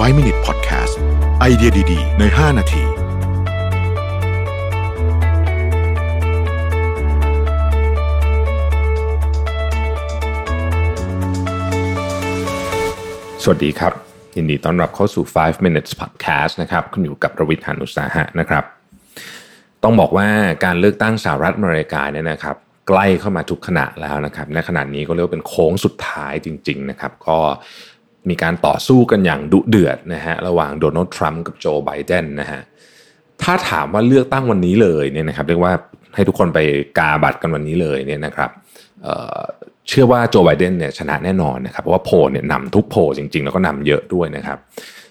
5 Minute Podcast ไอเดียดี ๆ ใน 5 นาทีสวัสดีครับ ยินดีต้อนรับเข้าสู่ 5 minutes podcast นะครับคุณอยู่กับรวิทยานุสาหะนะครับ ต้องบอกว่าการเลือกตั้งสหรัฐอเมริกาเนี่ยนะครับ ใกล้เข้ามาทุกขณะแล้วนะครับในขณะนี้ก็เรียกว่าเป็นโค้งสุดท้ายจริง ๆ นะครับ ก็ มีการต่อสู้กันอย่างดุเดือดนะฮะระหว่างโดนัลด์ทรัมป์กับโจไบเดนนะฮะถ้าถามว่าเลือกตั้งวันนี้เลยเนี่ยนะครับเรียกว่าให้ทุกคนไปกาบัตรกันวันนี้เลยเนี่ยนะครับเชื่อว่าโจไบเดนเนี่ยชนะแน่นอนนะครับเพราะว่าโพลเนี่ยนำทุกโพลจริง ๆ แล้วก็นำเยอะด้วยนะครับ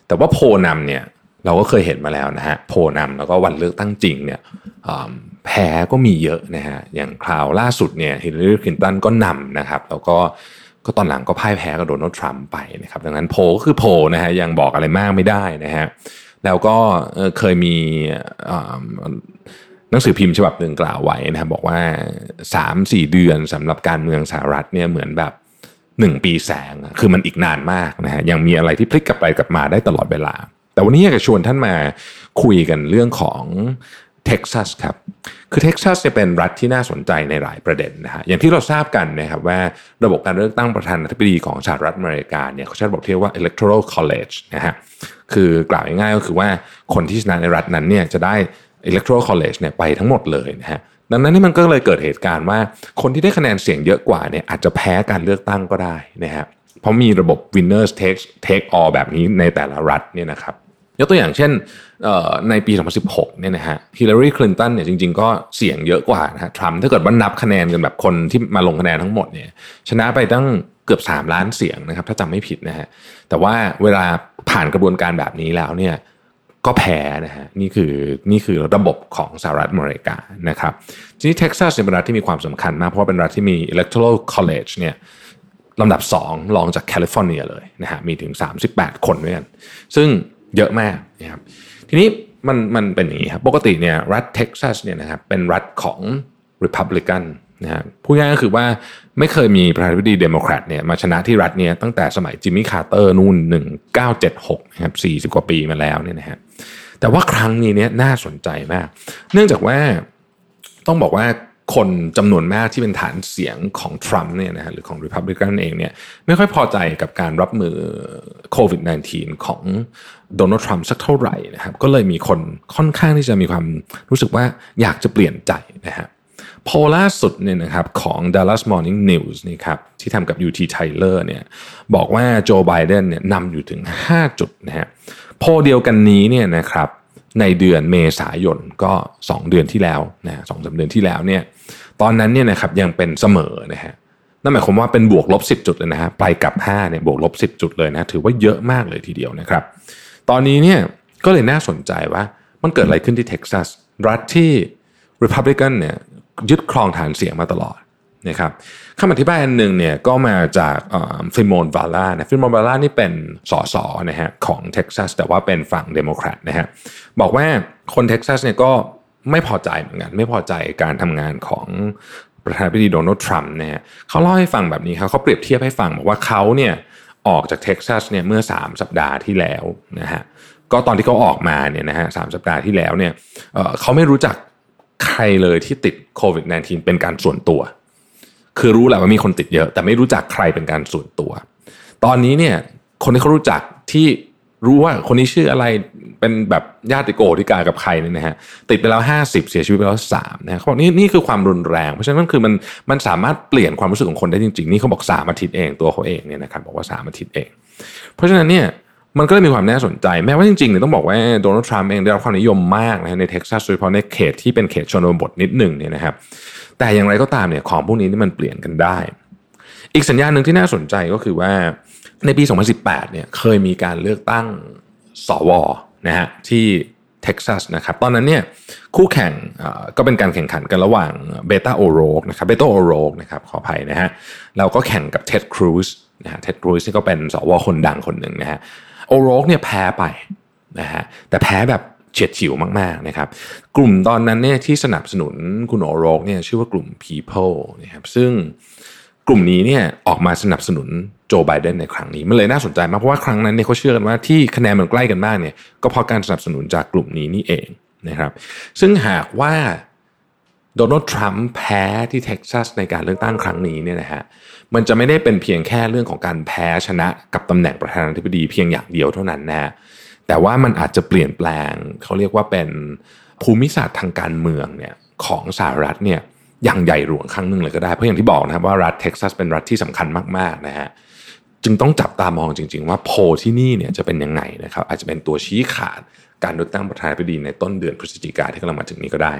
แต่ว่าโพลนำเนี่ยเราก็เคยเห็นมาแล้วนะฮะโพลนำแล้วก็วันเลือกตั้งจริงเนี่ยแพ้ก็มีเยอะนะฮะอย่างคราวล่าสุดเนี่ยฮิลลารีคลินตันก็นำนะครับ แล้วก็ ก็ตอนหลังก็พ่ายแพ้กับโดนัลด์ทรัมป์ไปนะครับดังนั้นโพลก็คือโพลนะฮะยังบอกอะไรมากไม่ได้นะฮะแล้วก็เคยมีหนังสือพิมพ์ฉบับหนึ่งกล่าวไว้นะครับบอกว่า 3-4 เดือนสำหรับการเมืองสหรัฐเนี่ยเหมือนแบบ1ปีแสงคือมันอีกนานมากนะฮะยังมีอะไรที่พลิกกลับไปกลับมาได้ตลอดเวลา แต่วันนี้อยากจะชวนท่านมาคุยกันเรื่องของ เท็กซัสครับคือเท็กซัสจะเป็นรัฐที่น่าสนใจในหลายประเด็นนะฮะอย่างที่เราทราบกันนะครับว่าระบบการเลือกตั้งประธานาธิบดีของสหรัฐอเมริกาเนี่ยเขาใช้ระบบที่เรียกว่า electoral college นะฮะคือกล่าวง่ายๆก็คือว่าคนที่ชนะในรัฐนั้นเนี่ยจะได้ electoral college เนี่ยไปทั้งหมดเลยนะฮะดังนั้นนี่มันก็เลยเกิดเหตุการณ์ว่าคนที่ได้คะแนนเสียงเยอะกว่าเนี่ยอาจจะแพ้การเลือกตั้งก็ได้นะฮะเพราะมีระบบ winners take take all แบบนี้ในแต่ละรัฐเนี่ยนะครับ ยกตัวอย่างเช่นในปี 2016 เนี่ยนะฮะฮิลลารีคลินตันเนี่ยจริงๆ ก็เสียงเยอะกว่านะฮะทรัมป์ถ้าเกิดว่านับคะแนนกันแบบคนที่มาลงคะแนนทั้งหมดเนี่ยชนะไปตั้งเกือบ 3 ล้านเสียงนะครับ ถ้าจำไม่ผิดนะฮะแต่ว่าเวลาผ่านกระบวนการแบบนี้แล้วเนี่ยก็แพ้นะฮะนี่คือนี่คือระบบของสหรัฐอเมริกานะครับทีนี้เท็กซัสเป็นรัฐที่มีความสำคัญมาก เพราะเป็นรัฐที่มี electoral college เนี่ยลำดับ 2 รองจากแคลิฟอร์เนียเลยนะฮะมีถึง 38 คนด้วยกัน ซึ่ง เยอะมากนะครับทีนี้มันมันเป็นอย่างนี้ครับปกติเนี่ยรัฐเท็กซัสเนี่ยนะครับเป็นรัฐของ Republican นะฮะพูดง่ายก็คือว่าไม่เคยมีประธานาธิบดีเดโมแครตเนี่ยมาชนะที่รัฐเนี่ยตั้งแต่สมัยจิมมี่คาร์เตอร์นู่น 1976นะครับ40 กว่าปีมาแล้วเนี่ยนะฮะแต่ว่าครั้งนี้เนี่ยน่าสนใจมาก เนื่องจากว่าต้องบอกว่า คนจำนวนมากที่เป็นฐานเสียงของทรัมป์เนี่ยนะฮะหรือของริพับลิกันเองเนี่ยไม่ค่อยพอใจกับการรับมือโควิด -19 ของโดนัลด์ทรัมป์สักเท่าไหร่นะครับก็เลยมีคนค่อนข้างที่จะมีความรู้สึกว่าอยากจะเปลี่ยนใจนะฮะโพล่าสุดเนี่ยนะครับของ Dallas Morning News นี่ครับที่ทำกับ UT Tyler เนี่ยบอกว่าโจไบเดนเนี่ยนำอยู่ถึง 5 จุดนะฮะโพเดียวกันนี้เนี่ยนะครับ ในเดือนเมษายนก็ 2 เดือนที่แล้วนะสองสาเดือนที่แล้วเนี่ยตอนนั้นเนี่ยนะครับยังเป็นเสมอนะฮะนั่นหมายความว่าเป็นบวกลบ 10 จุดเลยนะฮะไปกับ 5เนี่ยบวกลบ 10 จุดเลยนะถือว่าเยอะมากเลยทีเดียวนะครับ ตอนนี้เนี่ยก็เลยน่าสนใจว่ามันเกิดอะไรขึ้นที่เท็กซัสรัฐที่ Republican เนี่ยยึดครองฐานเสียงมาตลอด นะครับคำอธิบายอันหนึ่งเนี่ยก็มาจากฟิเลมอน เวลานะฟิเลมอน เวลานี่เป็นสสนะฮะของเท็กซัสแต่ว่าเป็นฝั่งเดโมแครตนะฮะบอกว่าคนเท็กซัสเนี่ยก็ไม่พอใจเหมือนกัน ไม่พอใจการทำงานของประธานาธิบดีโดนัลด์ทรัมป์นะฮะเขาเล่าให้ฟังแบบนี้ครับเขาเปรียบเทียบให้ฟังบอกว่าเขาเนี่ยออกจากเท็กซัสเนี่ยเมื่อ 3 สัปดาห์ที่แล้วนะฮะก็ตอนที่เขาออกมาเนี่ยนะฮะ 3 สัปดาห์ที่แล้วเนี่ยเขาไม่รู้จักใครเลยที่ติดโควิด -19 เป็นการส่วนตัว คือรู้แหละว่ามีคนติดเยอะ แต่ไม่รู้จักใครเป็นการส่วนตัว ตอนนี้เนี่ยคนที่เขารู้จักที่รู้ว่าคนนี้ชื่ออะไรเป็นแบบญาติโกที่กากับใครเนี่ยนะฮะติดไปแล้ว 50 เสียชีวิตไปแล้ว3นะเขาบอกนี่นี่คือความรุนแรง เพราะฉะนั้นคือมันมันสามารถเปลี่ยนความรู้สึกของคนได้จริงๆนี่เขาบอก3อาทิตย์เองตัวเขาเองเนี่ยนะครับบอกว่า3อาทิตย์เอง เพราะฉะนั้นเนี่ย มันก็เลยมีความน่าสนใจ แม้ว่าจริงๆเนี่ยต้องบอกว่าโดนัลด์ทรัมป์เองได้รับความนิยมมากนะในเท็กซัสโดยเฉพาะในเขตที่เป็นเขตชนบทนิดหนึ่งเนี่ยนะครับ แต่อย่างไรก็ตามเนี่ยของพวกนี้นี่มันเปลี่ยนกันได้ อีกสัญญาณหนึ่งที่น่าสนใจก็คือว่าในปี 2018 เนี่ยเคยมีการเลือกตั้งสวนะฮะที่เท็กซัสนะครับตอนนั้นเนี่ยคู่แข่งก็เป็นการแข่งขันกันระหว่างเบต้าโอโรกนะครับเบโตโอโรกนะครับขออภัยนะฮะเราก็แข่งกับเท็ดครูซนะฮะเท็ดครูซนี่ก็เป็นสวคนดังคนหนึ่งนะฮะ โอรกเนี่ยแพ้ไปนะฮะแต่แพ้แบบเฉียดฉิวมากๆนะครับ กลุ่มตอนนั้นเนี่ยที่สนับสนุนคุณโอโรกเนี่ยชื่อว่ากลุ่ม People นะครับซึ่งกลุ่มนี้เนี่ยออกมาสนับสนุนโจไบเดนในครั้งนี้ มันเลยน่าสนใจมากเพราะว่าครั้งนั้นเนี่ยเขาเชื่อกันว่าที่คะแนนมันใกล้กันมากเนี่ยก็เพราะการสนับสนุนจากกลุ่มนี้นี่เองนะครับ ซึ่งหากว่า โดนัลด์ทรัมป์แพ้ที่เท็กซัสในการเลือกตั้งครั้งนี้เนี่ยนะฮะมันจะไม่ได้เป็นเพียงแค่เรื่องของการแพ้ชนะกับตำแหน่งประธานาธิบดีเพียงอย่างเดียวเท่านั้นนะแต่ว่ามันอาจจะเปลี่ยนแปลงเขาเรียกว่าเป็นภูมิศาสตร์ทางการเมืองเนี่ยของสหรัฐเนี่ยอย่างใหญ่หลวงครั้งหนึ่งเลยก็ได้ เพราะอย่างที่บอกนะครับว่ารัฐเท็กซัสเป็นรัฐที่สำคัญมากๆนะฮะจึงต้องจับตามองจริง ๆ ว่าโพที่นี่เนี่ยจะเป็นยังไงนะครับอาจจะเป็นตัวชี้ขาดการเลือกตั้งประธานาธิบดีในต้นเดือนพฤศจิกาที่กำลังมาถึงนี้ก็ได้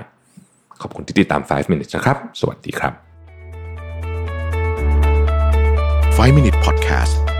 ขอบคุณที่ติดตาม 5 minutes นะครับ สวัสดีครับ 5 Minute Podcast